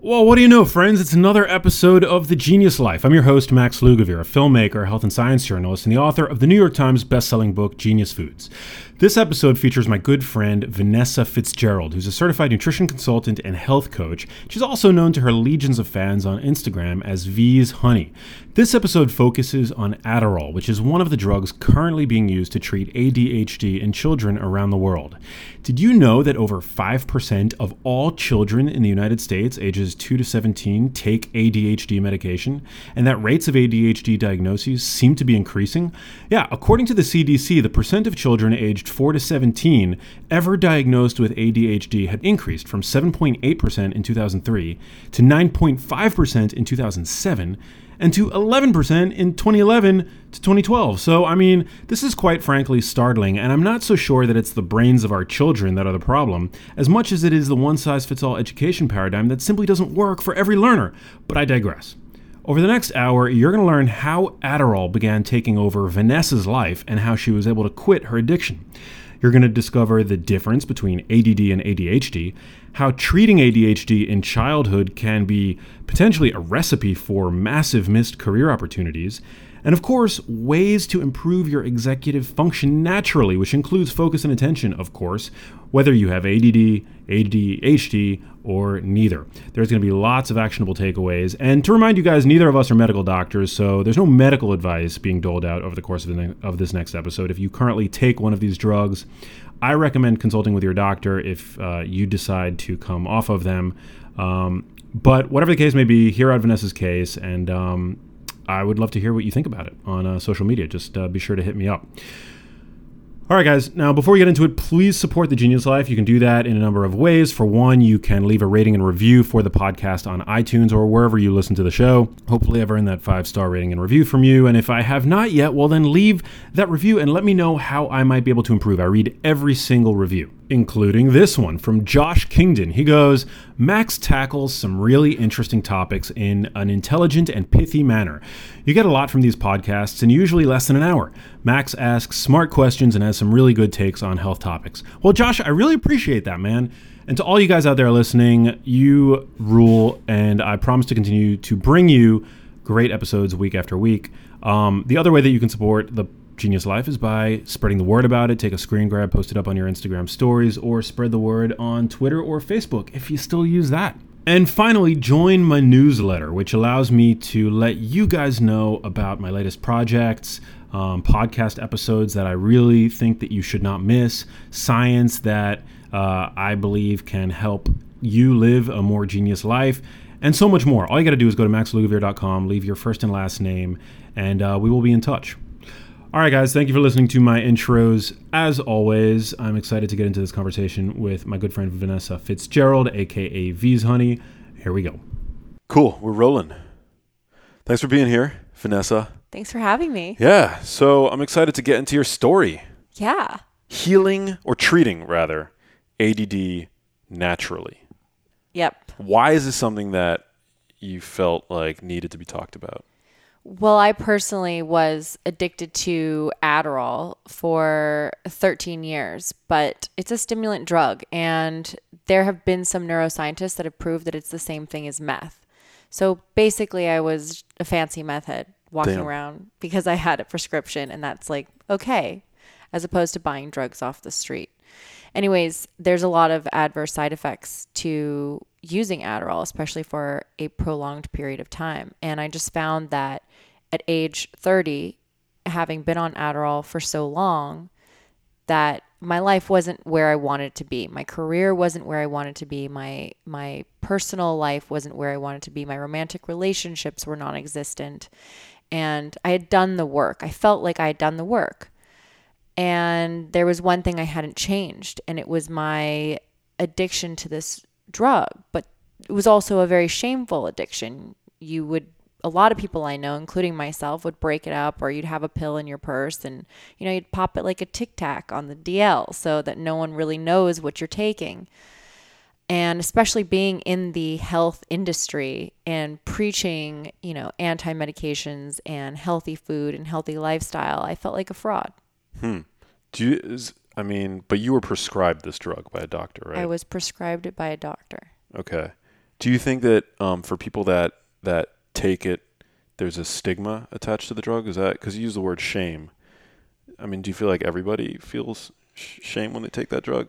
Well, what do you know, friends? It's another episode of The Genius Life. I'm your host, Max Lugavere, a filmmaker, health and science journalist, and the author of the New York Times bestselling book, Genius Foods. This episode features my good friend, Vanessa Fitzgerald, who's a certified nutrition consultant and health coach. She's also known to her legions of fans on Instagram as Vee's Honey. This episode focuses on Adderall, which is one of the drugs currently being used to treat ADHD in children around the world. Did you know that over 5% of all children in the United States ages 2 to 17 take ADHD medication, and that rates of ADHD diagnoses seem to be increasing? Yeah, according to the CDC, the percent of children aged 4 to 17 ever diagnosed with ADHD had increased from 7.8% in 2003 to 9.5% in 2007 and to 11% in 2011 to 2012. So, I mean, this is quite frankly startling, and I'm not so sure that it's the brains of our children that are the problem, as much as it is the one size fits all education paradigm that simply doesn't work for every learner. But I digress. Over the next hour, you're going to learn how Adderall began taking over Vanessa's life and how she was able to quit her addiction. You're going to discover the difference between ADD and ADHD, how treating ADHD in childhood can be potentially a recipe for massive missed career opportunities, and of course, ways to improve your executive function naturally, which includes focus and attention, of course, whether you have ADD, ADHD, or neither. There's going to be lots of actionable takeaways. And to remind you guys, neither of us are medical doctors, so there's no medical advice being doled out over the course of, the ne- of this next episode. If you currently take one of these drugs, I recommend consulting with your doctor if uh, you decide to come off of them. Um, but whatever the case may be, hear out Vanessa's case, and um, I would love to hear what you think about it on uh, social media. Just uh, be sure to hit me up. All right, guys. Now, before we get into it, please support the Genius Life. You can do that in a number of ways. For one, you can leave a rating and review for the podcast on iTunes or wherever you listen to the show. Hopefully, I've earned that five star rating and review from you. And if I have not yet, well, then leave that review and let me know how I might be able to improve. I read every single review, including this one from Josh Kingdon. He goes, Max tackles some really interesting topics in an intelligent and pithy manner. You get a lot from these podcasts in usually less than an hour. Max asks smart questions and has some really good takes on health topics. Well, Josh, I really appreciate that, man. And to all you guys out there listening, you rule, and I promise to continue to bring you great episodes week after week. Um, the other way that you can support the Genius Life is by spreading the word about it. Take a screen grab, post it up on your Instagram stories, or spread the word on Twitter or Facebook if you still use that. And finally, join my newsletter, which allows me to let you guys know about my latest projects, um, podcast episodes that I really think that you should not miss, science that uh, I believe can help you live a more genius life, and so much more. All you got to do is go to maxlugavere.com, leave your first and last name, and uh, we will be in touch. All right, guys, thank you for listening to my intros. As always, I'm excited to get into this conversation with my good friend Vanessa Fitzgerald, aka Vee's Honey. Here we go. Cool, we're rolling. Thanks for being here, Vanessa. Thanks for having me. Yeah, so I'm excited to get into your story. Yeah. Healing or treating, rather, ADD naturally. Yep. Why is this something that you felt like needed to be talked about? Well, I personally was addicted to Adderall for 13 years, but it's a stimulant drug. And there have been some neuroscientists that have proved that it's the same thing as meth. So basically, I was a fancy meth head walking Damn. around because I had a prescription, and that's like, okay, as opposed to buying drugs off the street. Anyways, there's a lot of adverse side effects to using Adderall, especially for a prolonged period of time. And I just found that at age 30, having been on Adderall for so long, that my life wasn't where I wanted to be. My career wasn't where I wanted to be. My my personal life wasn't where I wanted to be. My romantic relationships were non-existent. And I had done the work. I felt like I had done the work. And there was one thing I hadn't changed, and it was my addiction to this drug. But it was also a very shameful addiction. You would a lot of people I know, including myself, would break it up, or you'd have a pill in your purse, and you know you'd pop it like a Tic Tac on the DL, so that no one really knows what you're taking. And especially being in the health industry and preaching, you know, anti medications and healthy food and healthy lifestyle, I felt like a fraud. Hmm. Do you, is, I mean, but you were prescribed this drug by a doctor, right? I was prescribed it by a doctor. Okay. Do you think that um, for people that that take it, there's a stigma attached to the drug? Is that because you use the word shame? I mean, do you feel like everybody feels sh- shame when they take that drug?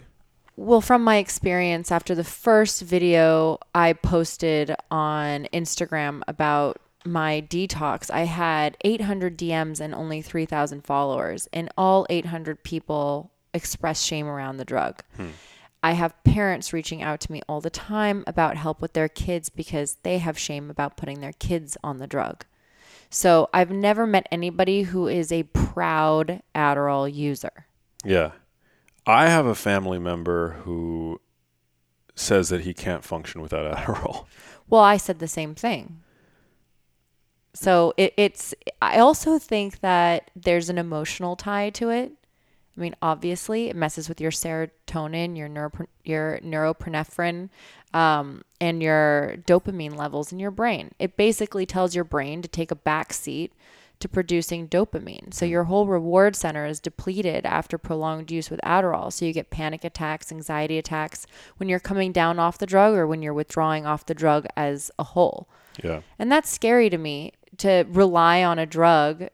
Well, from my experience, after the first video I posted on Instagram about my detox, I had 800 DMs and only 3,000 followers, and all 800 people expressed shame around the drug. Hmm. I have parents reaching out to me all the time about help with their kids because they have shame about putting their kids on the drug. So I've never met anybody who is a proud Adderall user. Yeah. I have a family member who says that he can't function without Adderall. Well, I said the same thing. So it, it's, I also think that there's an emotional tie to it. I mean, obviously, it messes with your serotonin, your neuro, your neuropinephrine, um, and your dopamine levels in your brain. It basically tells your brain to take a back seat to producing dopamine. So your whole reward center is depleted after prolonged use with Adderall. So you get panic attacks, anxiety attacks when you're coming down off the drug or when you're withdrawing off the drug as a whole. Yeah. And that's scary to me to rely on a drug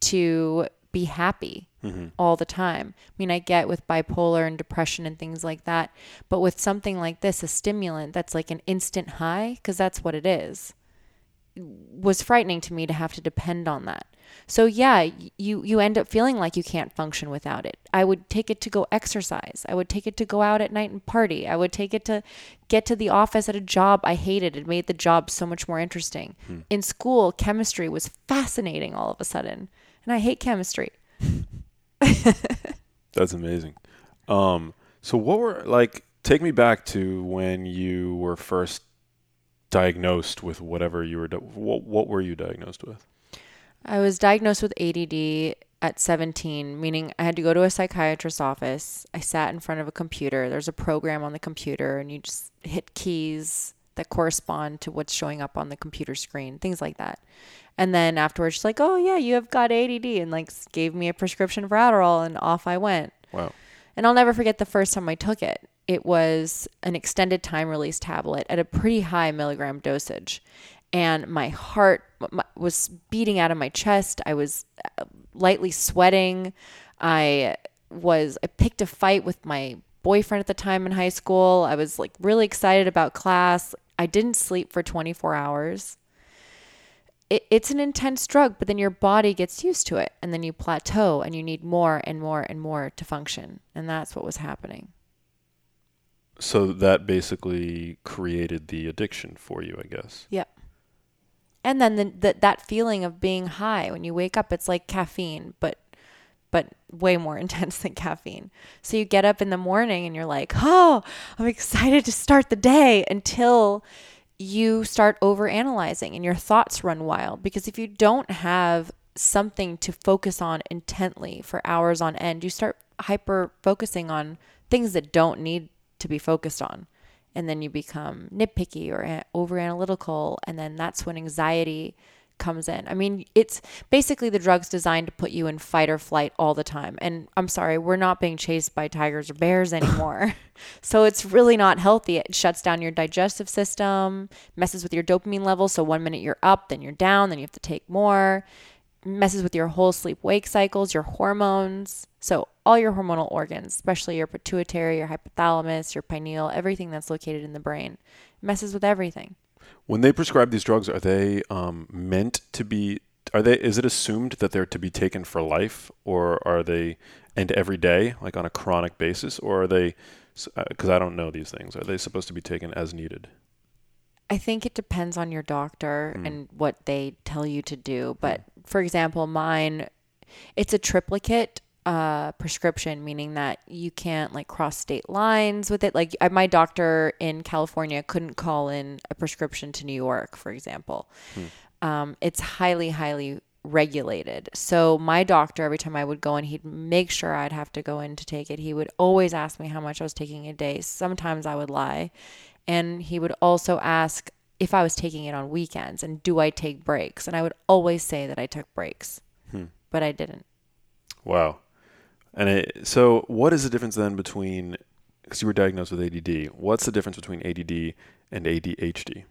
to be happy Mm-hmm. all the time. I mean, I get with bipolar and depression and things like that, but with something like this, a stimulant that's like an instant high, because that's what it is, was frightening to me to have to depend on that. So yeah, you you end up feeling like you can't function without it. I would take it to go exercise. I would take it to go out at night and party. I would take it to get to the office at a job I hated. It made the job so much more interesting. Hmm. In school, chemistry was fascinating all of a sudden, and I hate chemistry. That's amazing. Um, so what were like? Take me back to when you were first diagnosed with whatever you were. Di- what What were you diagnosed with? I was diagnosed with ADD at 17, meaning I had to go to a psychiatrist's office. I sat in front of a computer. There's a program on the computer, and you just hit keys that correspond to what's showing up on the computer screen, things like that. And then afterwards, she's like, "Oh yeah, you have got ADD," and like gave me a prescription for Adderall, and off I went. Wow. And I'll never forget the first time I took it. It was an extended time release tablet at a pretty high milligram dosage. And my heart was beating out of my chest. I was uh, lightly sweating. I was, I picked a fight with my boyfriend at the time in high school. I was like really excited about class. I didn't sleep for 24 hours it, it's an intense drug, but then your body gets used to it and then you plateau and you need more and more and more to function. And that's what was happening. So that basically created the addiction for you, I guess. Yep. And then the, the, that feeling of being high when you wake up, it's like caffeine, but but way more intense than caffeine. So you get up in the morning and you're like, "Oh, I'm excited to start the day." Until you start over analyzing and your thoughts run wild because if you don't have something to focus on intently for hours on end, you start hyper focusing on things that don't need to be focused on. And then you become nitpicky or over analytical. And then that's when anxiety comes in. I mean, it's basically the drug's designed to put you in fight or flight all the time. And I'm sorry, we're not being chased by tigers or bears anymore. so it's really not healthy. It shuts down your digestive system, messes with your dopamine levels. So one minute you're up, then you're down, then you have to take more. Messes with your whole sleep wake cycles, your hormones. So all your hormonal organs, especially your pituitary, your hypothalamus, your pineal, everything that's located in the brain, messes with everything. When they prescribe these drugs, are they um, meant to be? Are they? Is it assumed that they're to be taken for life, or are they and every day, like on a chronic basis, or are they? Because uh, I don't know these things. Are they supposed to be taken as needed? I think it depends on your doctor hmm. and what they tell you to do. But hmm. for example, mine, it's a triplicate uh, prescription, meaning that you can't like cross state lines with it. Like I, my doctor in California couldn't call in a prescription to New York, for example. Um, it's highly, highly regulated. So my doctor, every time I would go in, he'd make sure I'd have to go in to take it. He would always ask me how much I was taking a day. Sometimes I would lie. And he would also ask if I was taking it on weekends and do I take breaks? And I would always say that I took breaks, but I didn't. Wow. And it, so, what is the difference then between because you were diagnosed with ADD. What's the difference between ADD and ADHD?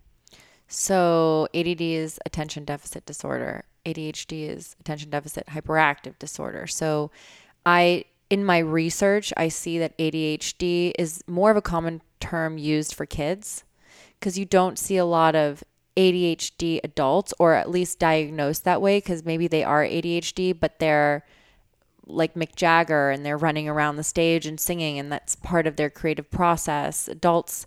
So ADD is attention deficit disorder. ADHD is attention deficit hyperactive disorder. So I in my research I see that ADHD is more of a common term used for kids because you don't see a lot of ADHD adults or at least diagnosed that way because maybe they are ADHD but they're like Mick Jagger and they're running around the stage and singing and that's part of their creative process. Adults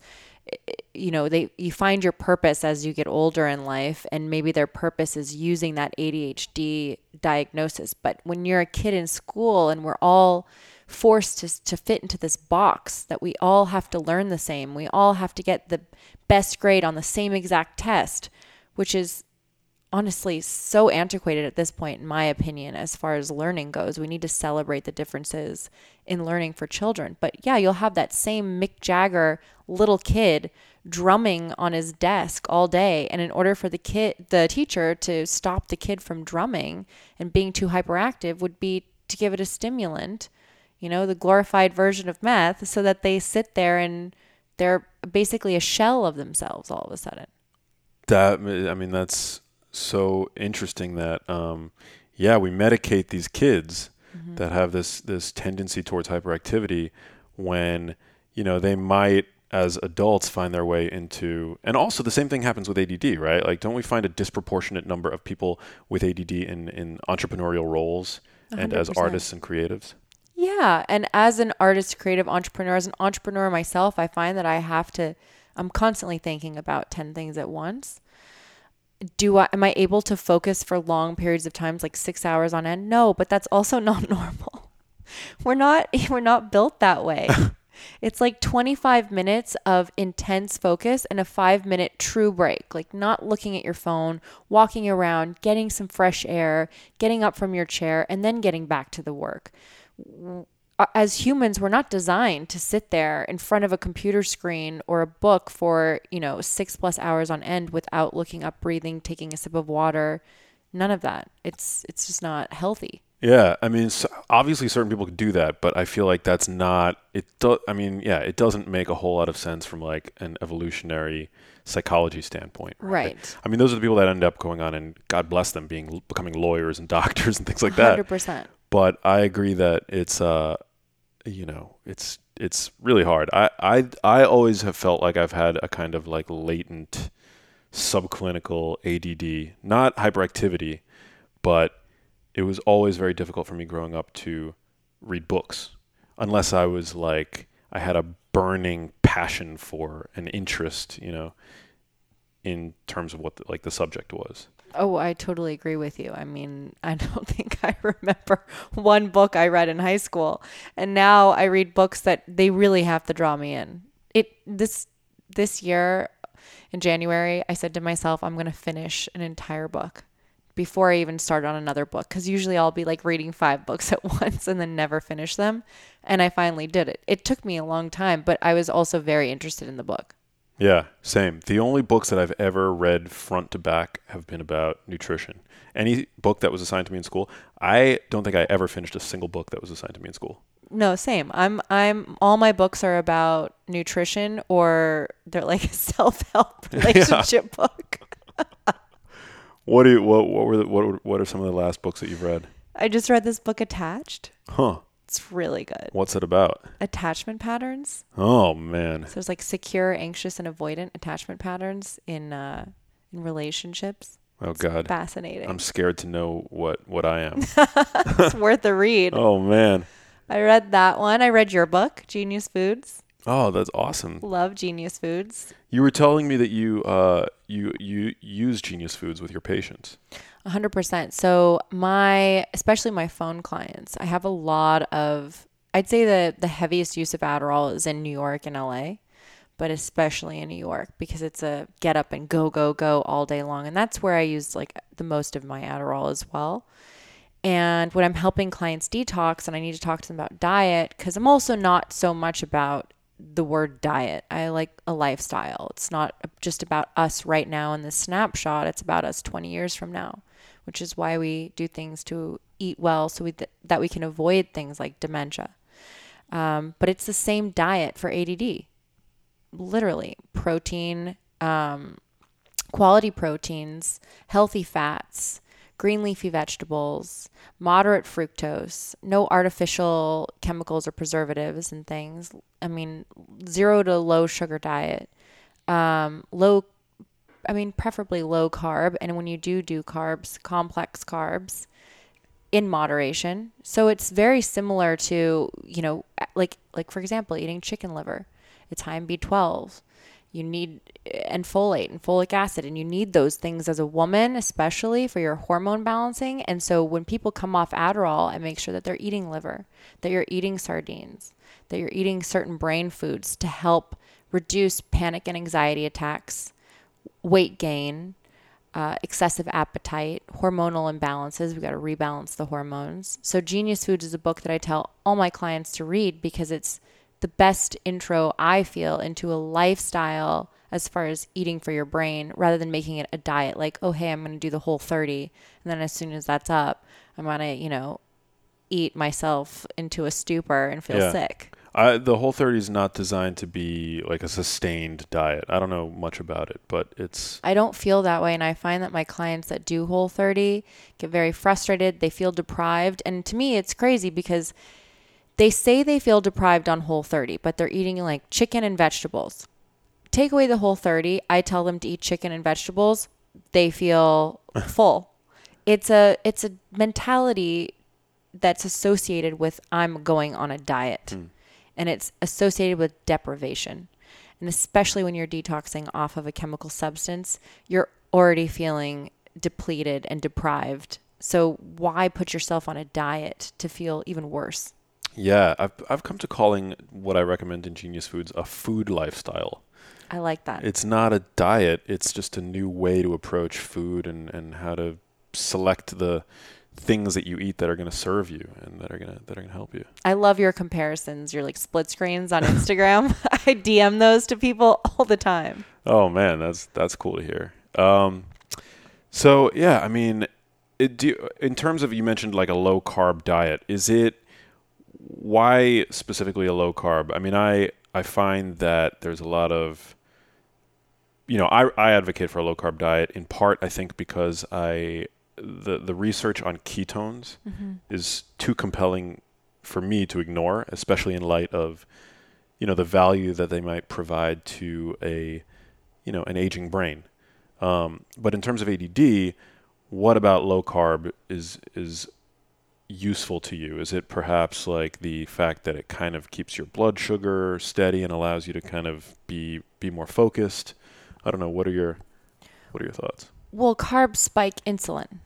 eh, eh, you know they you find your purpose as you get older in life and maybe their purpose is using that ADHD diagnosis but when you're a kid in school and we're all forced to, to fit into this box that we all have to learn the same we all have to get the best grade on the same exact test which is honestly so antiquated at this point, in my opinion, as far as learning goes. We need to celebrate the differences in learning for children. But yeah, you'll have that same Mick Jagger little kid drumming on his desk all day. And in order for the kid, the teacher to stop the kid from drumming and being too hyperactive would be to give it a stimulant, you know, the glorified version of meth, so that they sit there and they're basically a shell of themselves all of a sudden. That I mean, that's so interesting that um, yeah, we medicate these kids mm-hmm. that have this this tendency towards hyperactivity when you know they might as adults find their way into and also the same thing happens with ADD, right? Like don't we find a disproportionate number of people with ADD in in entrepreneurial roles 100%. and as artists and creatives? Yeah, and as an artist, creative entrepreneur, as an entrepreneur myself, I find that I have to I'm constantly thinking about 10 things at once do I am I able to focus for long periods of times like 6 hours on end? No, but that's also not normal. We're not we're not built that way. it's like 25 minutes of intense focus and a 5 minute true break, like not looking at your phone, walking around, getting some fresh air, getting up from your chair and then getting back to the work as humans we're not designed to sit there in front of a computer screen or a book for you know six plus hours on end without looking up breathing taking a sip of water. None of that. It's it's just not healthy. Yeah. I mean obviously certain people could do that but i feel like that's not it do, i mean yeah it doesn't make a whole lot of sense from like an evolutionary psychology standpoint right, right. i mean those are the people that end up going on and god bless them being becoming lawyers and doctors and things like that. 100% but I agree that it's uh, you know, it's it's really hard. I I I always have felt like I've had a kind of like latent subclinical ADD, not hyperactivity, but it was always very difficult for me growing up to read books unless I was like I had a burning passion for an interest, you know, in terms of what the, like the subject was. Oh, I totally agree with you. I mean, I don't think I remember one book I read in high school, and now I read books that they really have to draw me in. It this this year in January, I said to myself, I'm going to finish an entire book before I even start on another book cuz usually I'll be like reading 5 books at once and then never finish them, and I finally did it. It took me a long time, but I was also very interested in the book. Yeah, same. The only books that I've ever read front to back have been about nutrition. Any book that was assigned to me in school, I don't think I ever finished a single book that was assigned to me in school. No, same. I'm I'm all my books are about nutrition or they're like a self-help relationship yeah. book. what do you, what what were the, what what are some of the last books that you've read? I just read this book Attached. Huh. It's really good. What's it about? Attachment patterns. Oh man. So there's like secure, anxious, and avoidant attachment patterns in uh, in relationships. Oh it's God. Fascinating. I'm scared to know what what I am. it's worth a read. Oh man. I read that one. I read your book, Genius Foods. Oh, that's awesome. Love Genius Foods. You were telling me that you uh you you use Genius Foods with your patients. 100%. So, my especially my phone clients, I have a lot of I'd say the the heaviest use of Adderall is in New York and LA, but especially in New York because it's a get up and go go go all day long and that's where I use like the most of my Adderall as well. And when I'm helping clients detox and I need to talk to them about diet cuz I'm also not so much about the word diet. I like a lifestyle. It's not just about us right now in this snapshot, it's about us 20 years from now which is why we do things to eat well so we th- that we can avoid things like dementia. Um, but it's the same diet for ADD. Literally, protein, um, quality proteins, healthy fats, green leafy vegetables, moderate fructose, no artificial chemicals or preservatives and things. I mean, zero to low sugar diet, um, low, I mean, preferably low carb. And when you do do carbs, complex carbs in moderation. So it's very similar to, you know, like, like for example, eating chicken liver. It's high in B12 you need and folate and folic acid and you need those things as a woman especially for your hormone balancing and so when people come off adderall i make sure that they're eating liver that you're eating sardines that you're eating certain brain foods to help reduce panic and anxiety attacks weight gain uh, excessive appetite hormonal imbalances we've got to rebalance the hormones so genius foods is a book that i tell all my clients to read because it's the best intro I feel into a lifestyle as far as eating for your brain rather than making it a diet like, oh, hey, I'm going to do the whole 30. And then as soon as that's up, I'm going to, you know, eat myself into a stupor and feel Yeah. sick. I, the Whole 30 is not designed to be like a sustained diet. I don't know much about it, but it's I don't feel that way. And I find that my clients that do Whole 30 get very frustrated. They feel deprived. And to me, it's crazy because they say they feel deprived on Whole 30, but they're eating like chicken and vegetables. Take away the Whole 30, I tell them to eat chicken and vegetables, they feel full. It's a it's a mentality that's associated with I'm going on a diet. Hmm. And it's associated with deprivation. And especially when you're detoxing off of a chemical substance, you're already feeling depleted and deprived. So why put yourself on a diet to feel even worse? yeah. I've I've come to calling what I recommend in Genius Foods a food lifestyle. I like that. It's not a diet. It's just a new way to approach food and and how to select the things that you eat that are going to serve you and that are going to that are going to help you. I love your comparisons, your like split screens on Instagram. I DM those to people all the time. Oh man, that's that's cool to hear. Um, so yeah, I mean, it, do you- in terms of you mentioned like a low carb diet, is it why specifically a low carb? I mean, I I find that there's a lot of you know, I I advocate for a low carb diet in part I think because I the the research on ketones is too compelling for me to ignore, especially in light of you know the value that they might provide to a you know an aging brain. Um, but in terms of ADD, what about low carb is is useful to you? Is it perhaps like the fact that it kind of keeps your blood sugar steady and allows you to kind of be be more focused? I don't know. What are your what are your thoughts? Well, carbs spike insulin,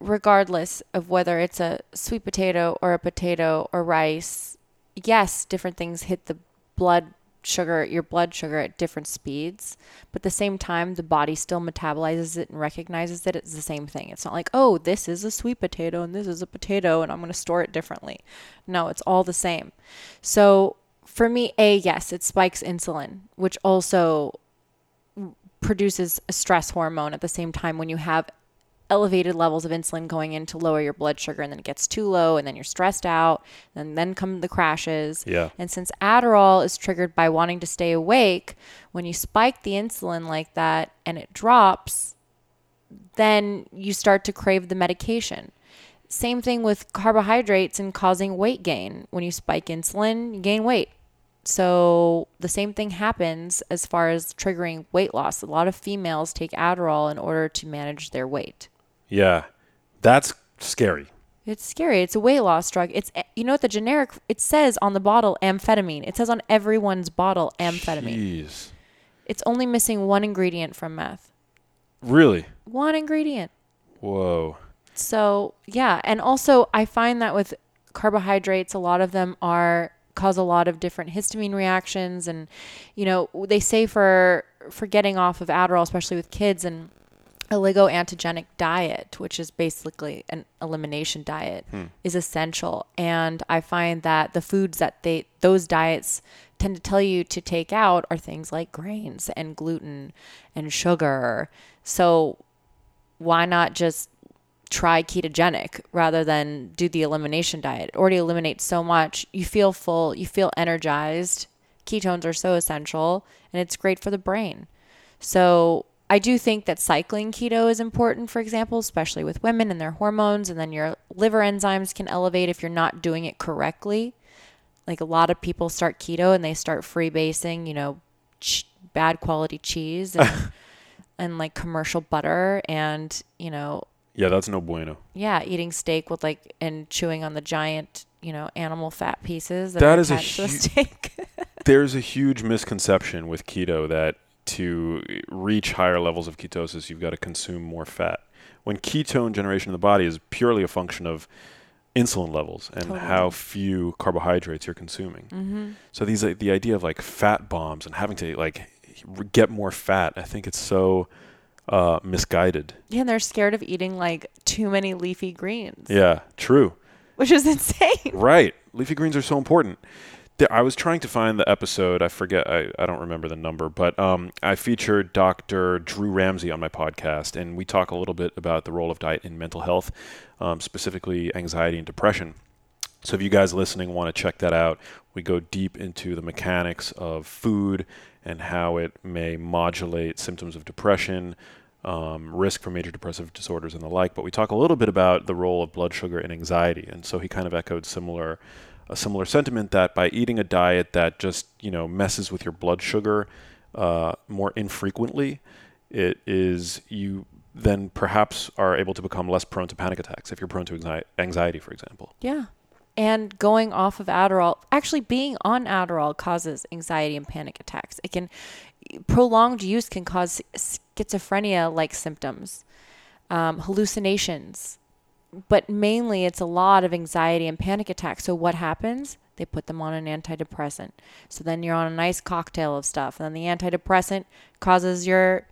regardless of whether it's a sweet potato or a potato or rice. Yes, different things hit the blood sugar, your blood sugar at different speeds, but at the same time, the body still metabolizes it and recognizes that it's the same thing. It's not like, oh, this is a sweet potato and this is a potato and I'm going to store it differently. No, it's all the same. So for me, A, yes, it spikes insulin, which also produces a stress hormone at the same time when you have elevated levels of insulin going in to lower your blood sugar and then it gets too low and then you're stressed out and then come the crashes Yeah. and since adderall is triggered by wanting to stay awake when you spike the insulin like that and it drops then you start to crave the medication same thing with carbohydrates and causing weight gain when you spike insulin you gain weight so the same thing happens as far as triggering weight loss. A lot of females take Adderall in order to manage their weight. Yeah, that's scary. It's scary. It's a weight loss drug. It's eh, you know what the generic it says on the bottle amphetamine. It says on everyone's bottle amphetamine. Jeez. It's only missing one ingredient from meth. Really? One ingredient. Whoa. So, yeah, and also I find that with carbohydrates a lot of them are cause a lot of different histamine reactions and you know, they say for for getting off of Adderall especially with kids and oligoantigenic diet, which is basically an elimination diet, hmm. is essential. And I find that the foods that they those diets tend to tell you to take out are things like grains and gluten and sugar. So why not just try ketogenic rather than do the elimination diet. It already eliminates so much. You feel full, you feel energized. Ketones are so essential and it's great for the brain. So I do think that cycling keto is important, for example, especially with women and their hormones, and then your liver enzymes can elevate if you're not doing it correctly. Like a lot of people start keto and they start freebasing, you know, ch- bad quality cheese and, and like commercial butter and, you know, Yeah, that's no bueno. yeah, eating steak with like and chewing on the giant, you know, animal fat pieces that, That are is a attached to the hu- steak. There's a huge misconception with keto that to reach higher levels of ketosis, you've got to consume more fat. When ketone generation in the body is purely a function of insulin levels and Totally. how few carbohydrates you're consuming. mm-hmm. So these like, the idea of like fat bombs and having to like get more fat, I think it's so uh, misguided. Yeah, and they're scared of eating like too many leafy greens, Yeah, true. which is insane. Right. Leafy greens are so important. There, I was trying to find the episode. I forget. I, I don't remember the number, but um, I featured Dr. Drew Ramsey on my podcast, and we talk a little bit about the role of diet in mental health, um, specifically anxiety and depression. So if you guys listening want to check that out, we go deep into the mechanics of food and how it may modulate symptoms of depression, um, risk for major depressive disorders and the like. But we talk a little bit about the role of blood sugar in anxiety, and so he kind of echoed similar a similar sentiment that by eating a diet that just you know messes with your blood sugar uh, more infrequently, it is you then perhaps are able to become less prone to panic attacks if you're prone to anxi- anxiety, for example. Yeah. And going off of Adderall, actually being on Adderall causes anxiety and panic attacks. It can, prolonged use can cause schizophrenia like symptoms, um, hallucinations, but mainly it's a lot of anxiety and panic attacks. So what happens? They put them on an antidepressant. So then you're on a nice cocktail of stuff. And then the antidepressant causes your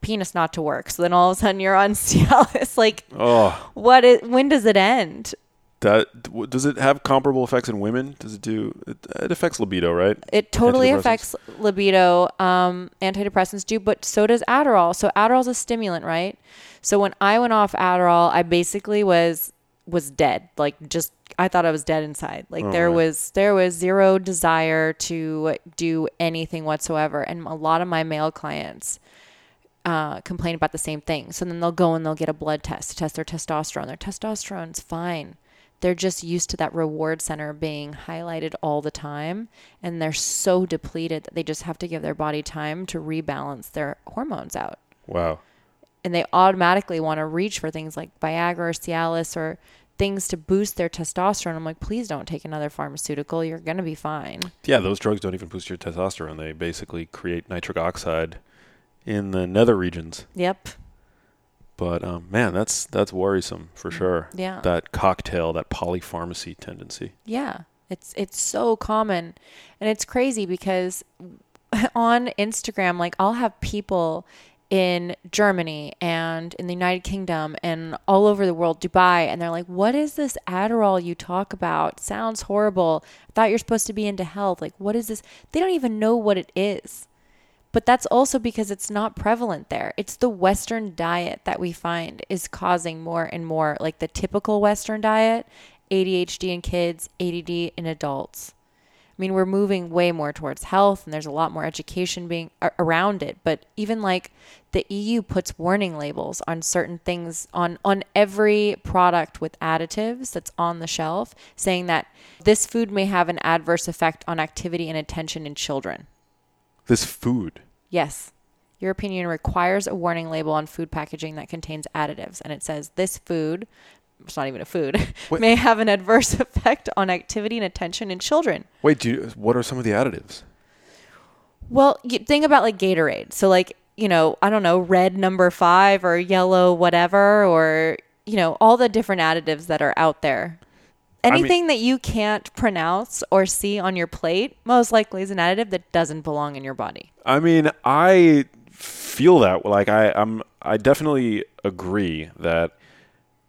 penis not to work. So then all of a sudden you're on Cialis. Like, Oh, what is, when does it end? That does it have comparable effects in women? Does it do? It, it affects libido, right? It totally affects libido. Um, antidepressants do, but so does Adderall. So Adderall's a stimulant, right? So when I went off Adderall, I basically was was dead. Like just I thought I was dead inside. Like Oh, there my. was there was zero desire to do anything whatsoever. And a lot of my male clients uh, complain about the same thing. So then they'll go and they'll get a blood test to test their testosterone. Their testosterone's fine. They're just used to that reward center being highlighted all the time. And they're so depleted that they just have to give their body time to rebalance their hormones out. Wow. And they automatically want to reach for things like Viagra or Cialis or things to boost their testosterone. I'm like, please don't take another pharmaceutical. You're going to be fine. Yeah, those drugs don't even boost your testosterone. They basically create nitric oxide in the nether regions. Yep. But um, man, that's that's worrisome for sure. Yeah. That cocktail, that polypharmacy tendency. Yeah. It's it's so common. And it's crazy because on Instagram like I'll have people in Germany and in the United Kingdom and all over the world, Dubai, and they're like, "What is this Adderall you talk about? Sounds horrible. I thought you're supposed to be into health. Like, what is this?" They don't even know what it is. But that's also because it's not prevalent there. It's the Western diet that we find is causing more and more, like the typical Western diet, ADHD in kids, ADD in adults. I mean, we're moving way more towards health and there's a lot more education being around it. But even like the EU puts warning labels on certain things on, on every product with additives that's on the shelf saying that this food may have an adverse effect on activity and attention in children. This food. Yes. European Union requires a warning label on food packaging that contains additives. And it says this food, it's not even a food, What- may have an adverse effect on activity and attention in children. Wait, do you, what are some of the additives? Well, you think about like Gatorade. So, like, you know, I don't know, red number five or yellow, whatever, or, you know, all the different additives that are out there. Mean- Anything that you can't pronounce or see on your plate most likely is an additive that doesn't belong in your body. I mean, I feel that like I I'm I definitely agree that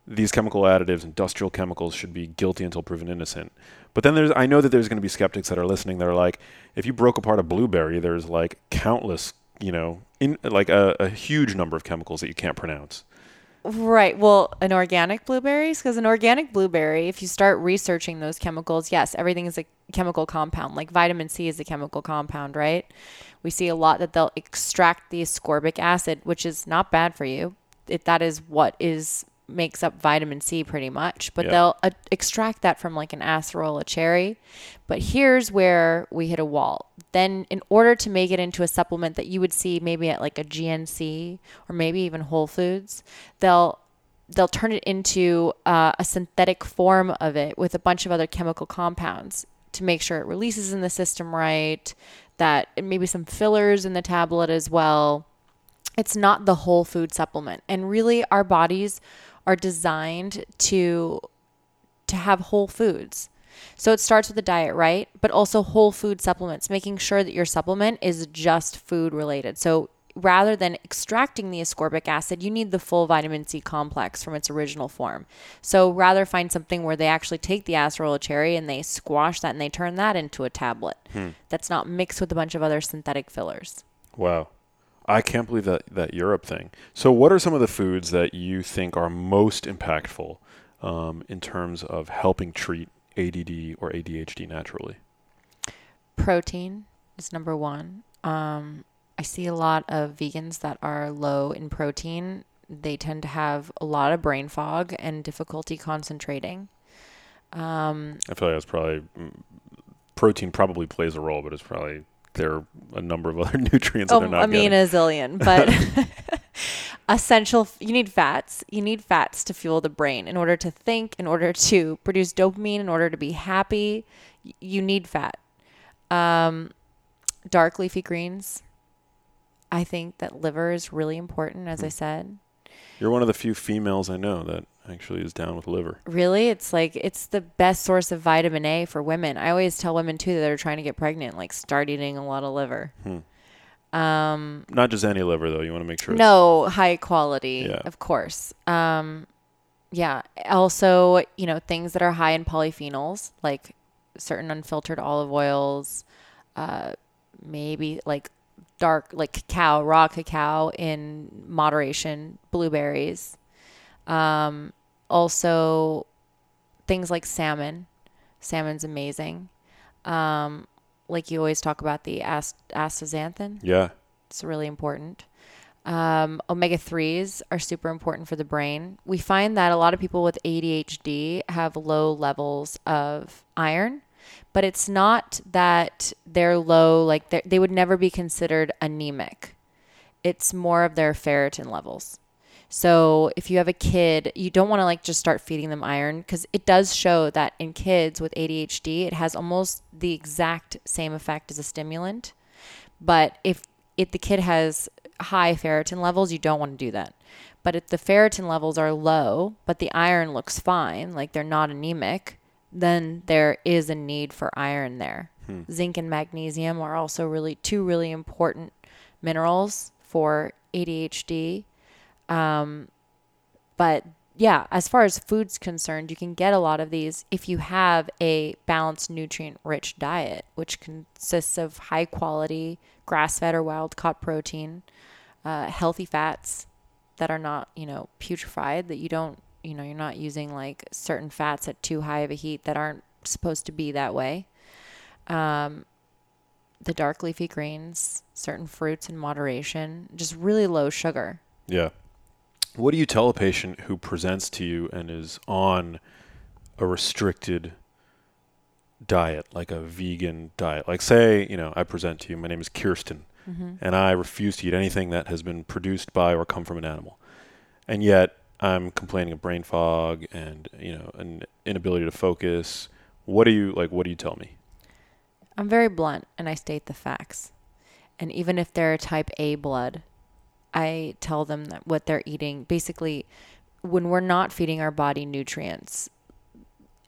these chemical additives, industrial chemicals, should be guilty until proven innocent. But then there's I know that there's going to be skeptics that are listening that are like, if you broke apart a blueberry, there's like countless, you know, in like a, a huge number of chemicals that you can't pronounce. Right. Well, an organic blueberries, because an organic blueberry, if you start researching those chemicals, yes, everything is a chemical compound. Like vitamin C is a chemical compound, right? We see a lot that they'll extract the ascorbic acid, which is not bad for you. It, that is what is makes up vitamin C pretty much, but Yeah. they'll uh, extract that from like an acerola cherry. But here's where we hit a wall. Then, in order to make it into a supplement that you would see maybe at like a GNC or maybe even Whole Foods, they'll they'll turn it into uh, a synthetic form of it with a bunch of other chemical compounds to make sure it releases in the system right. That maybe some fillers in the tablet as well it's not the whole food supplement and really our bodies are designed to to have whole foods. So it starts with the diet right? But also whole food supplements making sure that your supplement is just food related. So rather than extracting the ascorbic acid you need the full vitamin c complex from its original form. So rather find something where they actually take the acerola cherry and they squash that and they turn that into a tablet hmm. that's not mixed with a bunch of other synthetic fillers. Wow. I can't believe that, that Europe thing. So, what are some of the foods that you think are most impactful um, in terms of helping treat ADD or ADHD naturally? protein is number one. Um, I see a lot of vegans that are low in protein. They tend to have a lot of brain fog and difficulty concentrating. Um, I feel like that's probably mm, protein probably plays a role, but it's probably there are a number of other nutrients that oh, they're not I mean, getting. a zillion, but essential. You need fats. You need fats to fuel the brain in order to think, in order to produce dopamine, in order to be happy. You need fat. Um, dark leafy greens. I think that liver is really important, as Hmm. I said. You're one of the few females I know that actually is down with liver. Really, it's like it's the best source of vitamin A for women. I always tell women too that are trying to get pregnant, like start eating a lot of liver. Um, Not just any liver though. You want to make sure. it's- no, high quality, Yeah. of course. Um, yeah. Also, you know, things that are high in polyphenols, like certain unfiltered olive oils, uh, maybe like dark, like cacao, raw cacao in moderation, blueberries. Um, also, things like salmon. Salmon's amazing. Um, like you always talk about the ast- astaxanthin. Yeah. It's really important. Um, omega 3s are super important for the brain. We find that a lot of people with ADHD have low levels of iron, but it's not that they're low, like they're, they would never be considered anemic. It's more of their ferritin levels. So if you have a kid, you don't want to like just start feeding them iron because it does show that in kids with ADHD, it has almost the exact same effect as a stimulant. But if if the kid has high ferritin levels, you don't want to do that. But if the ferritin levels are low, but the iron looks fine, like they're not anemic, then there is a need for iron there. Hmm. Zinc and magnesium are also really two really important minerals for ADHD. Um, but yeah, as far as food's concerned, you can get a lot of these if you have a balanced, nutrient rich diet, which consists of high quality grass fed or wild caught protein, uh, healthy fats that are not, you know, putrefied, that you don't, you know, you're not using like certain fats at too high of a heat that aren't supposed to be that way. Um, the dark leafy greens, certain fruits in moderation, just really low sugar. Yeah. What do you tell a patient who presents to you and is on a restricted diet, like a vegan diet? Like, say, you know, I present to you, my name is Kirsten, mm-hmm. and I refuse to eat anything that has been produced by or come from an animal. And yet, I'm complaining of brain fog and, you know, an inability to focus. What do you, like, what do you tell me? I'm very blunt and I state the facts. And even if they're type A blood, I tell them that what they're eating basically when we're not feeding our body nutrients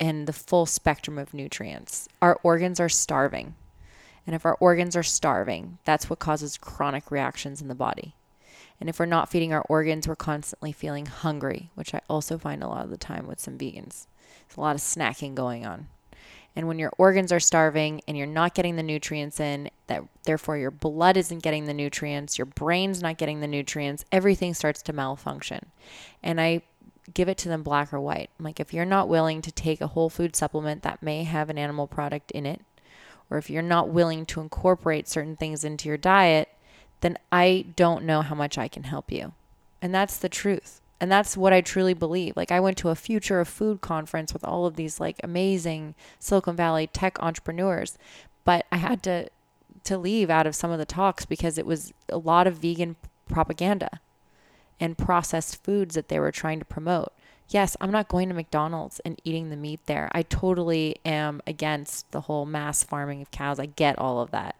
and the full spectrum of nutrients, our organs are starving. And if our organs are starving, that's what causes chronic reactions in the body. And if we're not feeding our organs, we're constantly feeling hungry, which I also find a lot of the time with some vegans. There's a lot of snacking going on. And when your organs are starving and you're not getting the nutrients in, that therefore your blood isn't getting the nutrients, your brain's not getting the nutrients, everything starts to malfunction. And I give it to them black or white. I'm like, if you're not willing to take a whole food supplement that may have an animal product in it, or if you're not willing to incorporate certain things into your diet, then I don't know how much I can help you. And that's the truth. And that's what I truly believe. Like I went to a future of food conference with all of these like amazing Silicon Valley tech entrepreneurs, but I had to to leave out of some of the talks because it was a lot of vegan propaganda and processed foods that they were trying to promote. Yes, I'm not going to McDonald's and eating the meat there. I totally am against the whole mass farming of cows. I get all of that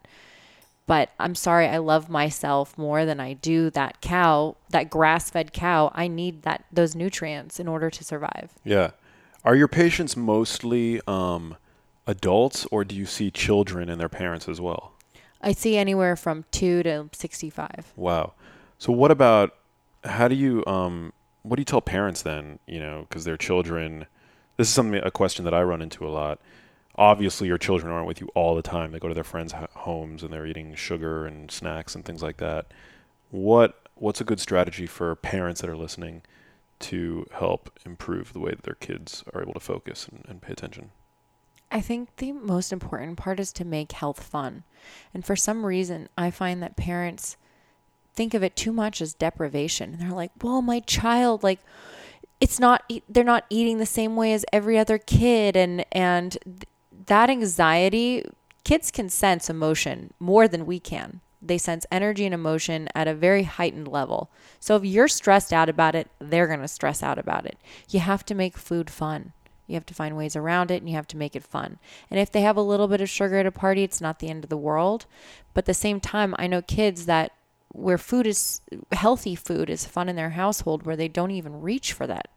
but I'm sorry, I love myself more than I do that cow, that grass-fed cow. I need that those nutrients in order to survive. Yeah. Are your patients mostly um, adults, or do you see children and their parents as well? I see anywhere from two to sixty-five. Wow. So what about how do you um, what do you tell parents then? You know, because their children. This is something a question that I run into a lot obviously your children aren't with you all the time. They go to their friends' homes and they're eating sugar and snacks and things like that. What what's a good strategy for parents that are listening to help improve the way that their kids are able to focus and, and pay attention? I think the most important part is to make health fun. And for some reason, I find that parents think of it too much as deprivation. And they're like, well, my child, like, it's not, they're not eating the same way as every other kid. And, and that anxiety, kids can sense emotion more than we can. They sense energy and emotion at a very heightened level. So if you're stressed out about it, they're going to stress out about it. You have to make food fun. You have to find ways around it and you have to make it fun. And if they have a little bit of sugar at a party, it's not the end of the world. But at the same time, I know kids that where food is healthy food is fun in their household where they don't even reach for that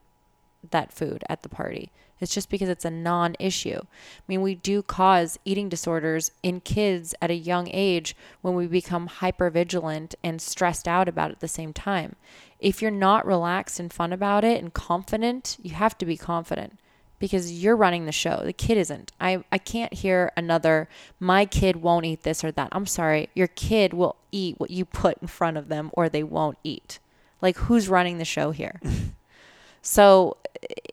that food at the party. It's just because it's a non issue. I mean, we do cause eating disorders in kids at a young age when we become hyper vigilant and stressed out about it at the same time. If you're not relaxed and fun about it and confident, you have to be confident because you're running the show. The kid isn't. I, I can't hear another, my kid won't eat this or that. I'm sorry. Your kid will eat what you put in front of them or they won't eat. Like, who's running the show here? So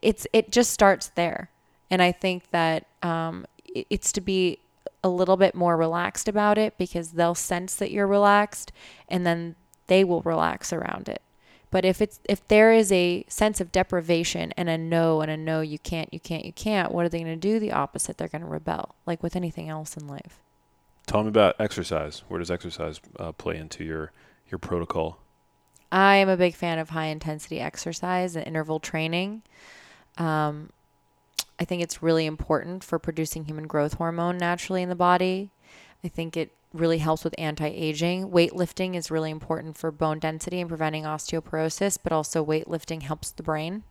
it's it just starts there, and I think that um, it's to be a little bit more relaxed about it because they'll sense that you're relaxed, and then they will relax around it. But if it's if there is a sense of deprivation and a no and a no, you can't, you can't, you can't. What are they going to do? The opposite. They're going to rebel, like with anything else in life. Tell me about exercise. Where does exercise uh, play into your your protocol? I am a big fan of high intensity exercise and interval training. Um, I think it's really important for producing human growth hormone naturally in the body. I think it really helps with anti aging. Weightlifting is really important for bone density and preventing osteoporosis, but also weightlifting helps the brain.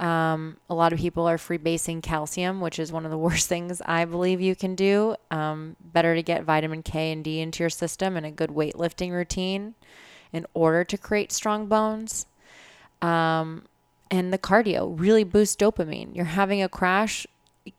Um, a lot of people are freebasing calcium, which is one of the worst things I believe you can do. Um, better to get vitamin K and D into your system and a good weightlifting routine in order to create strong bones. Um, and the cardio really boosts dopamine. You're having a crash,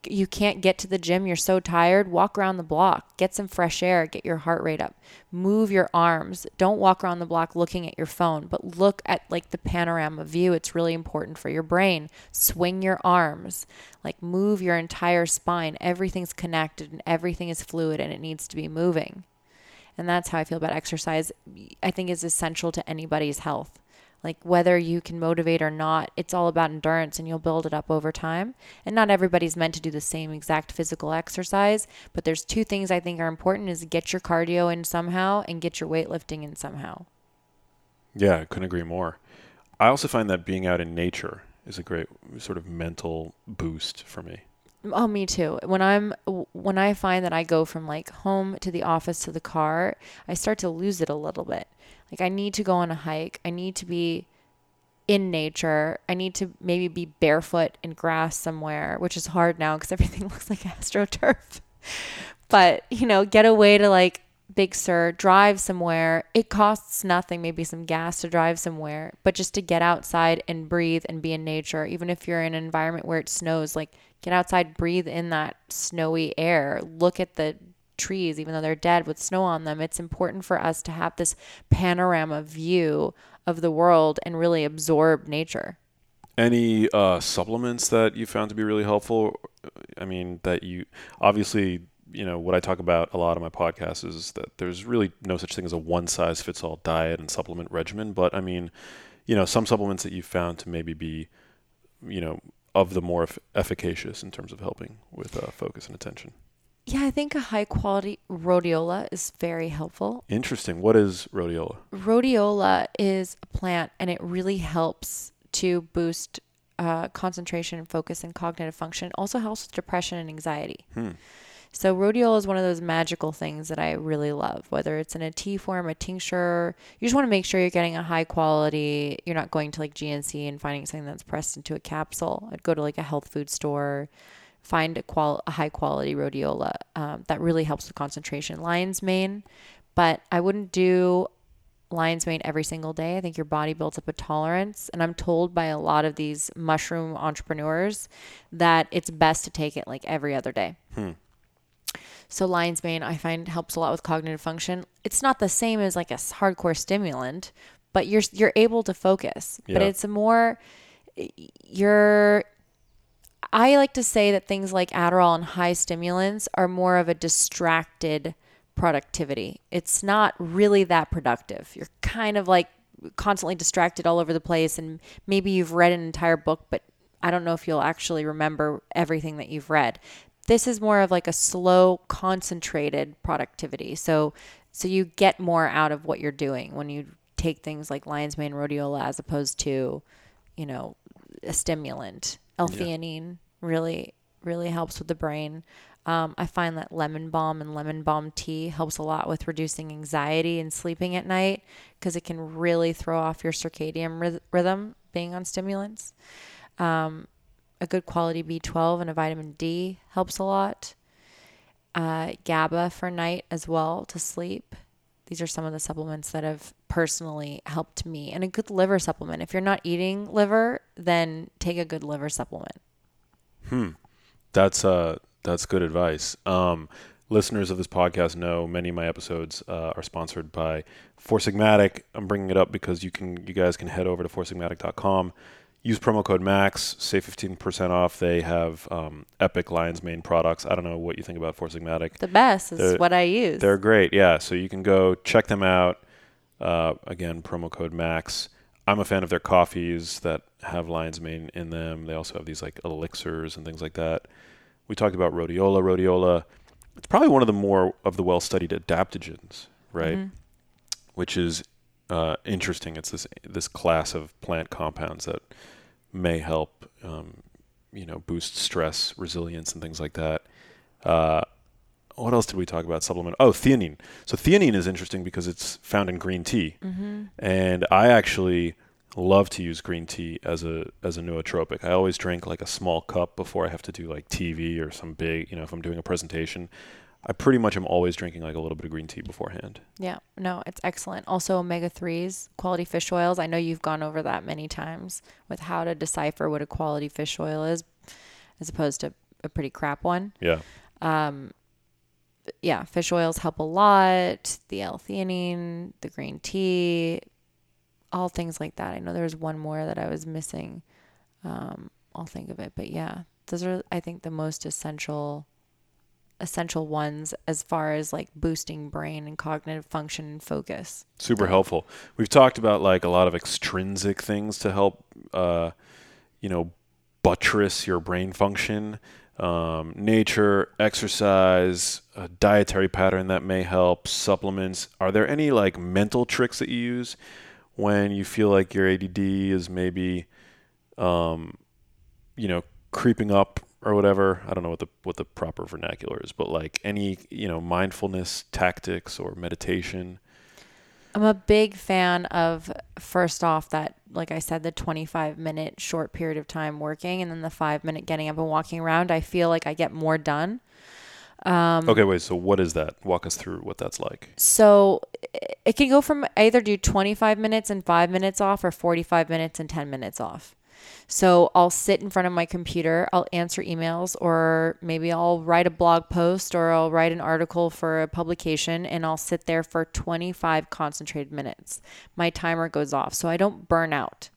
you can't get to the gym, you're so tired, walk around the block, get some fresh air, get your heart rate up, move your arms. Don't walk around the block looking at your phone, but look at like the panorama view. It's really important for your brain. Swing your arms, like move your entire spine. Everything's connected and everything is fluid and it needs to be moving. And that's how I feel about exercise. I think is essential to anybody's health. Like whether you can motivate or not, it's all about endurance and you'll build it up over time. And not everybody's meant to do the same exact physical exercise, but there's two things I think are important is get your cardio in somehow and get your weightlifting in somehow. Yeah, I couldn't agree more. I also find that being out in nature is a great sort of mental boost for me. Oh, me too. When I'm when I find that I go from like home to the office to the car, I start to lose it a little bit. Like I need to go on a hike. I need to be in nature. I need to maybe be barefoot in grass somewhere, which is hard now because everything looks like astroturf. but, you know, get away to like Big Sur, drive somewhere. It costs nothing, maybe some gas to drive somewhere, but just to get outside and breathe and be in nature, even if you're in an environment where it snows, like get outside, breathe in that snowy air, look at the trees, even though they're dead with snow on them. It's important for us to have this panorama view of the world and really absorb nature. Any uh, supplements that you found to be really helpful? I mean, that you obviously, you know, what I talk about a lot of my podcasts is that there's really no such thing as a one size fits all diet and supplement regimen. But I mean, you know, some supplements that you found to maybe be, you know, of the more eff- efficacious in terms of helping with uh, focus and attention. Yeah, I think a high quality rhodiola is very helpful. Interesting. What is rhodiola? Rhodiola is a plant and it really helps to boost uh, concentration, focus, and cognitive function. It also helps with depression and anxiety. Hmm. So rhodiola is one of those magical things that I really love. Whether it's in a tea form, a tincture, you just want to make sure you're getting a high quality. You're not going to like GNC and finding something that's pressed into a capsule. I'd go to like a health food store, find a, qual- a high quality rhodiola um, that really helps with concentration. Lion's mane, but I wouldn't do lion's mane every single day. I think your body builds up a tolerance. And I'm told by a lot of these mushroom entrepreneurs that it's best to take it like every other day. Hmm. So lion's mane I find helps a lot with cognitive function. It's not the same as like a hardcore stimulant, but you're you're able to focus. But it's a more you're I like to say that things like Adderall and high stimulants are more of a distracted productivity. It's not really that productive. You're kind of like constantly distracted all over the place and maybe you've read an entire book but I don't know if you'll actually remember everything that you've read. This is more of like a slow concentrated productivity. So so you get more out of what you're doing when you take things like lion's mane rhodiola as opposed to, you know, a stimulant. L-theanine really really helps with the brain. Um, I find that lemon balm and lemon balm tea helps a lot with reducing anxiety and sleeping at night because it can really throw off your circadian ryth- rhythm being on stimulants. Um, a good quality B12 and a vitamin D helps a lot. Uh, GABA for night as well to sleep. These are some of the supplements that have personally helped me. And a good liver supplement. If you're not eating liver, then take a good liver supplement. Hmm. That's uh that's good advice. Um, listeners of this podcast know many of my episodes uh, are sponsored by Four Sigmatic. I'm bringing it up because you can you guys can head over to foursigmatic.com, use promo code Max, save 15% off. They have um, epic Lion's Mane products. I don't know what you think about Four Sigmatic. The best is They're- what I use. They're great, yeah. So you can go check them out. Uh, again, promo code Max. I'm a fan of their coffees that have lion's mane in them. They also have these like elixirs and things like that. We talked about rhodiola. Rhodiola, it's probably one of the more of the well-studied adaptogens, right? Mhm. Which is uh, interesting. It's this this class of plant compounds that may help, um, you know, boost stress, resilience, and things like that. Uh, what else did we talk about? Supplement. Oh, theanine. So theanine is interesting because it's found in green tea, Mm-hmm. and I actually love to use green tea as a as a nootropic. I always drink like a small cup before I have to do like TV or some big, you know, if I'm doing a presentation. I pretty much am always drinking like a little bit of green tea beforehand. Yeah, no, it's excellent. Also, omega 3s, quality fish oils. I know you've gone over that many times with how to decipher what a quality fish oil is as opposed to a pretty crap one. Yeah. Um, yeah, fish oils help a lot. The L-theanine, the green tea, all things like that. I know there was one more that I was missing. Um, I'll think of it, but yeah, those are I think the most essential essential ones as far as like boosting brain and cognitive function and focus. super helpful. We've talked about like a lot of extrinsic things to help, uh, you know, buttress your brain function. Um, nature, exercise, a dietary pattern that may help, supplements. Are there any like mental tricks that you use when you feel like your ADD is maybe, um, you know, creeping up or whatever? I don't know what the what the proper vernacular is, but like any you know mindfulness tactics or meditation. I'm a big fan of first off that like I said the 25 minute short period of time working and then the 5 minute getting up and walking around. I feel like I get more done. Um, okay, wait. So what is that? Walk us through what that's like. So it can go from either do 25 minutes and five minutes off or 45 minutes and 10 minutes off. So I'll sit in front of my computer, I'll answer emails, or maybe I'll write a blog post or I'll write an article for a publication and I'll sit there for 25 concentrated minutes. My timer goes off so I don't burn out.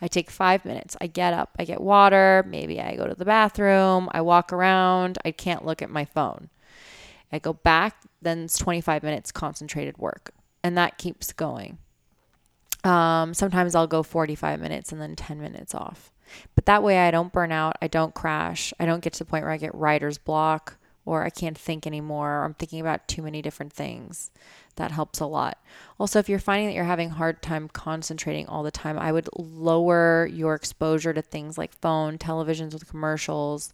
I take five minutes. I get up, I get water, maybe I go to the bathroom, I walk around, I can't look at my phone. I go back, then it's 25 minutes concentrated work, and that keeps going. Um, sometimes I'll go 45 minutes and then 10 minutes off. But that way I don't burn out, I don't crash, I don't get to the point where I get writer's block or I can't think anymore, or I'm thinking about too many different things. That helps a lot. Also, if you're finding that you're having hard time concentrating all the time, I would lower your exposure to things like phone, televisions with commercials,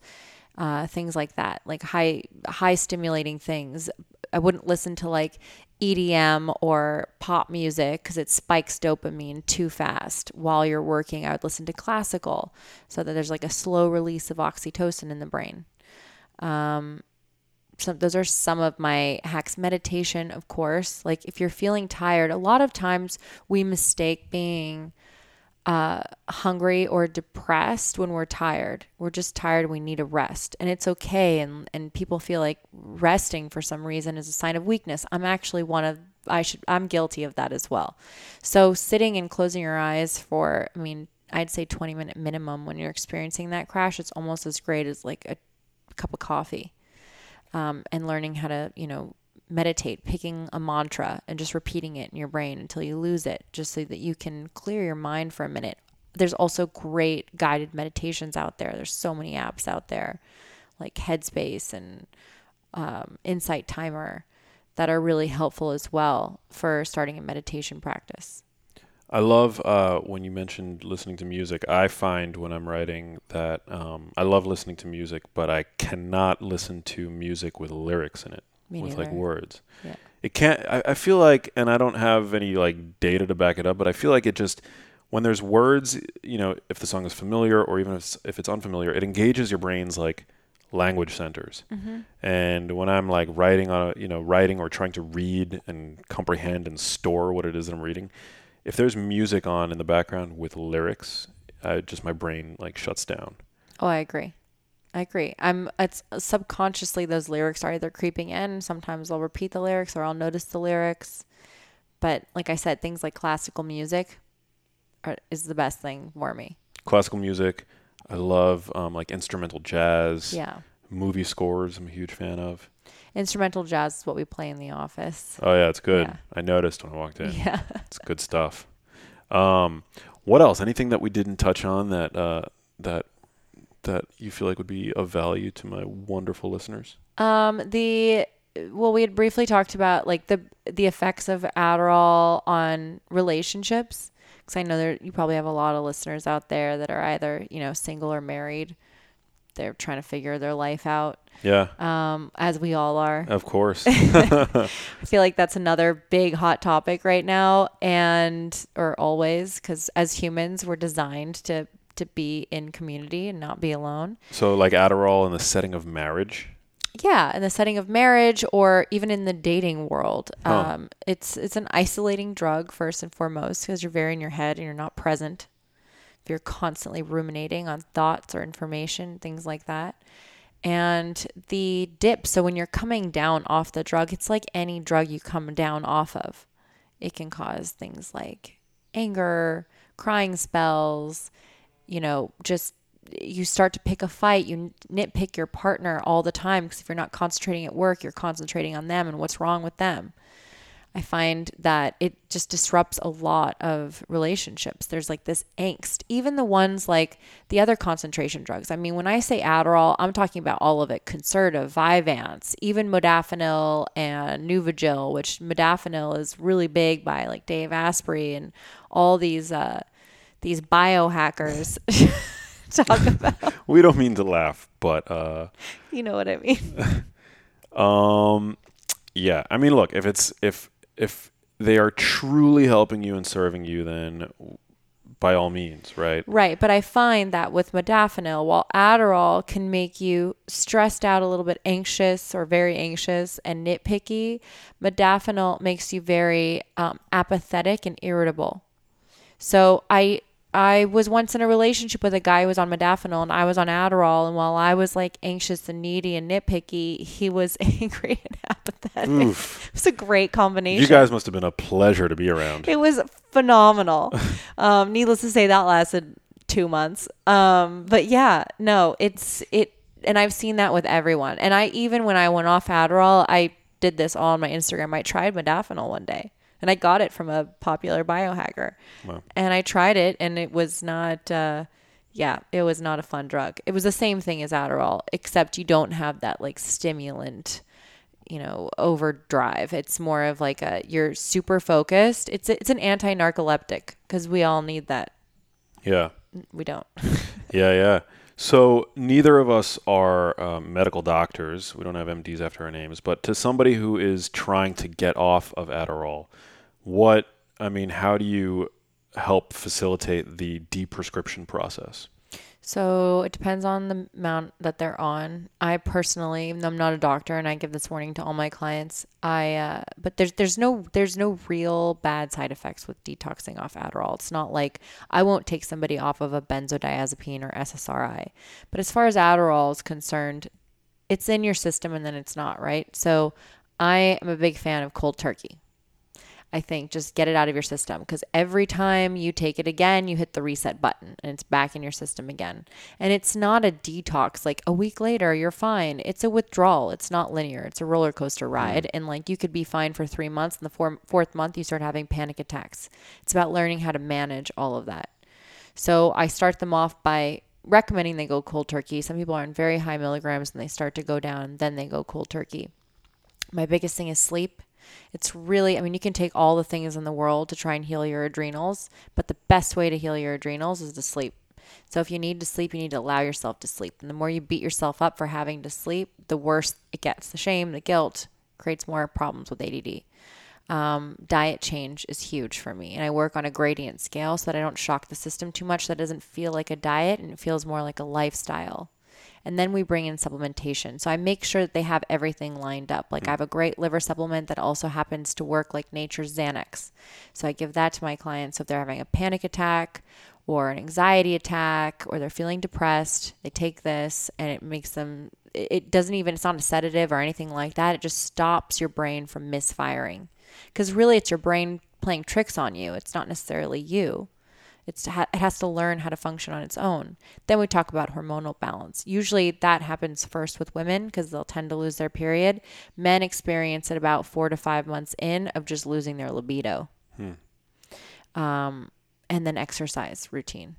uh, things like that, like high high stimulating things. I wouldn't listen to like EDM or pop music because it spikes dopamine too fast while you're working. I would listen to classical so that there's like a slow release of oxytocin in the brain. Um, so those are some of my hacks. Meditation, of course. Like if you're feeling tired, a lot of times we mistake being uh, hungry or depressed when we're tired. We're just tired. We need a rest, and it's okay. And and people feel like resting for some reason is a sign of weakness. I'm actually one of I should I'm guilty of that as well. So sitting and closing your eyes for I mean I'd say 20 minute minimum when you're experiencing that crash. It's almost as great as like a cup of coffee. Um, and learning how to you know meditate, picking a mantra and just repeating it in your brain until you lose it, just so that you can clear your mind for a minute. There's also great guided meditations out there. There's so many apps out there, like Headspace and um, Insight Timer, that are really helpful as well for starting a meditation practice. I love uh, when you mentioned listening to music. I find when I'm writing that um, I love listening to music, but I cannot listen to music with lyrics in it. Me with neither. like words. Yeah. It can't. I, I feel like, and I don't have any like data to back it up, but I feel like it just when there's words, you know, if the song is familiar or even if it's, if it's unfamiliar, it engages your brain's like language centers. Mm-hmm. And when I'm like writing on a, you know, writing or trying to read and comprehend and store what it is that I'm reading, if there's music on in the background with lyrics, I just my brain like shuts down. Oh, I agree. I agree. I'm it's subconsciously those lyrics are either creeping in. Sometimes I'll repeat the lyrics or I'll notice the lyrics. But like I said, things like classical music are, is the best thing for me. Classical music, I love um, like instrumental jazz, Yeah. movie scores. I'm a huge fan of. Instrumental jazz is what we play in the office. Oh yeah, it's good. Yeah. I noticed when I walked in. Yeah. It's good stuff. Um, what else? Anything that we didn't touch on that uh, that that you feel like would be of value to my wonderful listeners? Um, the well, we had briefly talked about like the the effects of Adderall on relationships because I know there you probably have a lot of listeners out there that are either you know single or married. They're trying to figure their life out, Yeah, um, as we all are. of course. I feel like that's another big hot topic right now, and or always because as humans we're designed to to be in community and not be alone. so like Adderall in the setting of marriage. Yeah, in the setting of marriage or even in the dating world, Huh. um, it's it's an isolating drug first and foremost because you're very in your head and you're not present. If you're constantly ruminating on thoughts or information, things like that, and the dip. So when you're coming down off the drug, it's like any drug you come down off of. It can cause things like anger, crying spells, you know, just you start to pick a fight, you nitpick your partner all the time because if you're not concentrating at work, you're concentrating on them and what's wrong with them. I find that it just disrupts a lot of relationships. There's like this angst, even the ones like the other concentration drugs. I mean, when I say Adderall, I'm talking about all of it Concerta, Vyvanse, even modafinil and Nuvigil, which modafinil is really big by like Dave Asprey and all these, uh, these biohackers talk about. We don't mean to laugh, but uh, You know what I mean? um, yeah. I mean, look, if it's if if they are truly helping you and serving you, then by all means, right? Right, but I find that with modafinil, while Adderall can make you stressed out a little bit anxious or very anxious and nitpicky, modafinil makes you very um, apathetic and irritable. So I I was once in a relationship with a guy who was on modafinil and I was on Adderall, and while I was like anxious and needy and nitpicky, he was angry and apathetic. Oof. It was a great combination. You guys must have been a pleasure to be around. It was phenomenal. um, needless to say, that lasted two months. Um, but yeah, no, it's it, and I've seen that with everyone. And I even when I went off Adderall, I did this all on my Instagram. I tried modafinil one day, and I got it from a popular biohacker. Wow. And I tried it, and it was not. Uh, yeah, it was not a fun drug. It was the same thing as Adderall, except you don't have that like stimulant you know overdrive it's more of like a you're super focused it's it's an anti-narcoleptic because we all need that Yeah. we don't Yeah, yeah. So neither of us are um, medical doctors. We don't have MDs after our names. But to somebody who is trying to get off of Adderall, what I mean, how do you help facilitate the deprescription process? so it depends on the amount that they're on. I personally i'm not a doctor and i give this warning to all my clients i uh, but there's there's no there's no real bad side effects with detoxing off adderall. It's not like i won't take somebody off of a benzodiazepine or ssri but as far as adderall is concerned it's in your system and then it's not right? So i am a big fan of cold turkey I think just get it out of your system because every time you take it again, you hit the reset button and it's back in your system again. And it's not a detox like a week later, you're fine. It's a withdrawal. It's not linear. It's a roller coaster mm. ride. And like you could be fine for three months, and the four, fourth month, you start having panic attacks. It's about learning how to manage all of that. So I start them off by recommending they go cold turkey. Some people are in very high milligrams and they start to go down, then they go cold turkey. My biggest thing is sleep. It's really, I mean, you can take all the things in the world to try and heal your adrenals, but the best way to heal your adrenals is to sleep. So if you need to sleep, you need to allow yourself to sleep. And the more you beat yourself up for having to sleep, the worse it gets. The shame, the guilt creates more problems with ADD. Um, diet change is huge for me. And I work on a gradient scale so that I don't shock the system too much. That doesn't feel like a diet and it feels more like a lifestyle and then we bring in supplementation. So I make sure that they have everything lined up. Like I have a great liver supplement that also happens to work like nature's Xanax. So I give that to my clients. So if they're having a panic attack or an anxiety attack or they're feeling depressed, they take this and it makes them it doesn't even it's not a sedative or anything like that. It just stops your brain from misfiring. Cuz really it's your brain playing tricks on you. It's not necessarily you. It's it has to learn how to function on its own. Then we talk about hormonal balance. Usually that happens first with women because they'll tend to lose their period. Men experience it about four to five months in of just losing their libido. Um, and then exercise routine.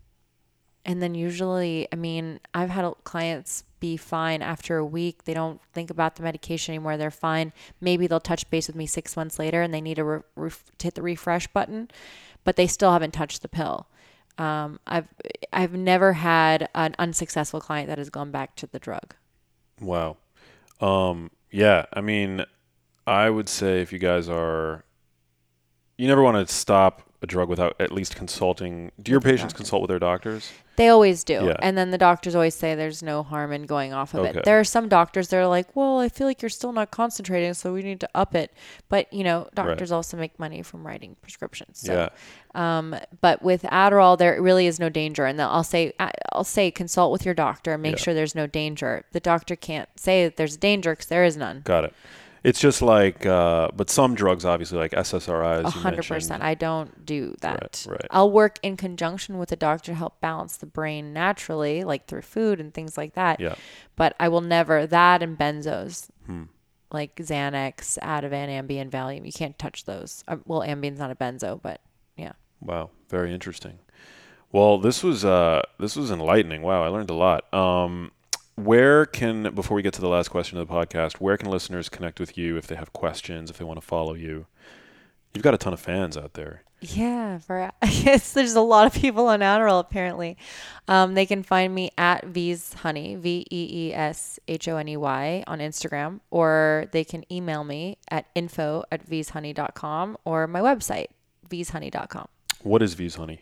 And then usually, I mean, I've had clients be fine after a week. They don't think about the medication anymore. They're fine. Maybe they'll touch base with me six months later and they need to, re- ref- to hit the refresh button, but they still haven't touched the pill. Um, I've I've never had an unsuccessful client that has gone back to the drug. Wow. Um, yeah, I mean, I would say if you guys are, you never want to stop a drug without at least consulting. Do your patients doctor. consult with their doctors? They always do. Yeah. And then the doctors always say there's no harm in going off of Okay. it. There are some doctors that are like, well, I feel like you're still not concentrating, so we need to up it. But, you know, doctors also make money from writing prescriptions. So, yeah. um, but with Adderall, there really is no danger. And I'll say, I'll say, consult with your doctor and make Yeah. sure there's no danger. The doctor can't say that there's danger because there is none. Got it. It's just like, uh, but some drugs, obviously, like SSRIs. A hundred percent. I don't do that. right. right. I'll work in conjunction with a doctor to help balance the brain naturally, like through food and things like that. Yeah. But I will never that and benzos, Hmm. like Xanax, Ativan, Ambien, Valium. You can't touch those. Uh, well, Ambien's not a benzo, but yeah. Wow, very interesting. Well, this was uh, this was enlightening. Wow, I learned a lot. Um, where can before we get to the last question of the podcast, where can listeners connect with you if they have questions, if they want to follow you? You've got a ton of fans out there. Yeah, for I guess there's a lot of people on Adderall apparently. Um, they can find me at Vee's Honey, V E E S H O N E Y on Instagram, or they can email me at info at veeshoney.com or my website, veeshoney.com. What is Vee's Honey?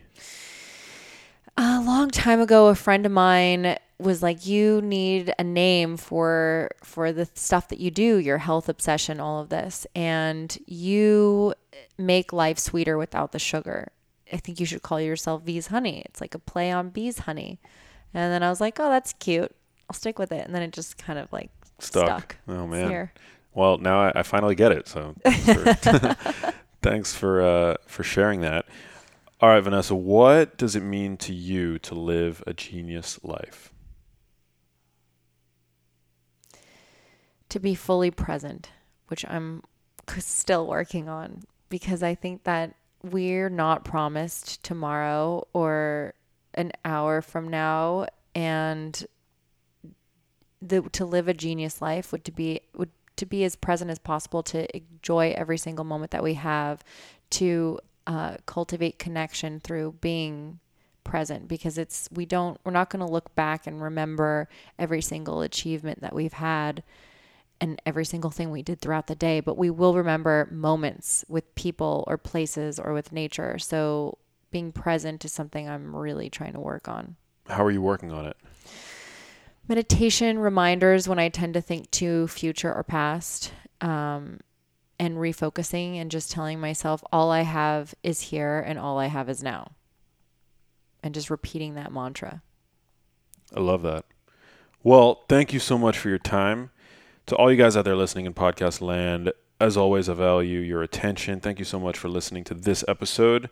A long time ago, a friend of mine was like, "You need a name for for the stuff that you do, your health obsession, all of this, and you make life sweeter without the sugar. I think you should call yourself Vee's Honey. It's like a play on bees honey." And then I was like, "Oh, that's cute. I'll stick with it." And then it just kind of like Stuck. stuck. Oh man. here. Well, now I, I finally get it. So thanks for, thanks for uh, for sharing that. All right, Vanessa, what does it mean to you to live a genius life? To be fully present, which I'm still working on because I think that we're not promised tomorrow or an hour from now and the to live a genius life would to be would to be as present as possible to enjoy every single moment that we have to uh, cultivate connection through being present because it's we don't we're not going to look back and remember every single achievement that we've had and every single thing we did throughout the day, but we will remember moments with people or places or with nature. So being present is something I'm really trying to work on. How are you working on it? Meditation reminders when I tend to think to future or past, um, and refocusing and just telling myself all I have is here and all I have is now. And just repeating that mantra. I love that. Well, thank you so much for your time. To all you guys out there listening in podcast land, as always, I value your attention. Thank you so much for listening to this episode.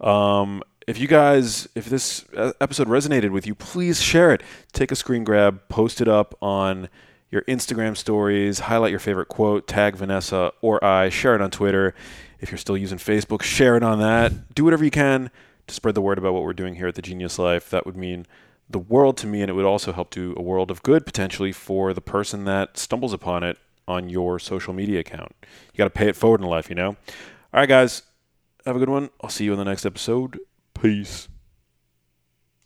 Um, if you guys, if this episode resonated with you, please share it. Take a screen grab, post it up on your Instagram stories, highlight your favorite quote, tag Vanessa or I, share it on Twitter. If you're still using Facebook, share it on that. Do whatever you can to spread the word about what we're doing here at the Genius Life. That would mean the world to me, and it would also help do a world of good potentially for the person that stumbles upon it on your social media account. You got to pay it forward in life, you know? All right, guys, have a good one. I'll see you in the next episode. Peace.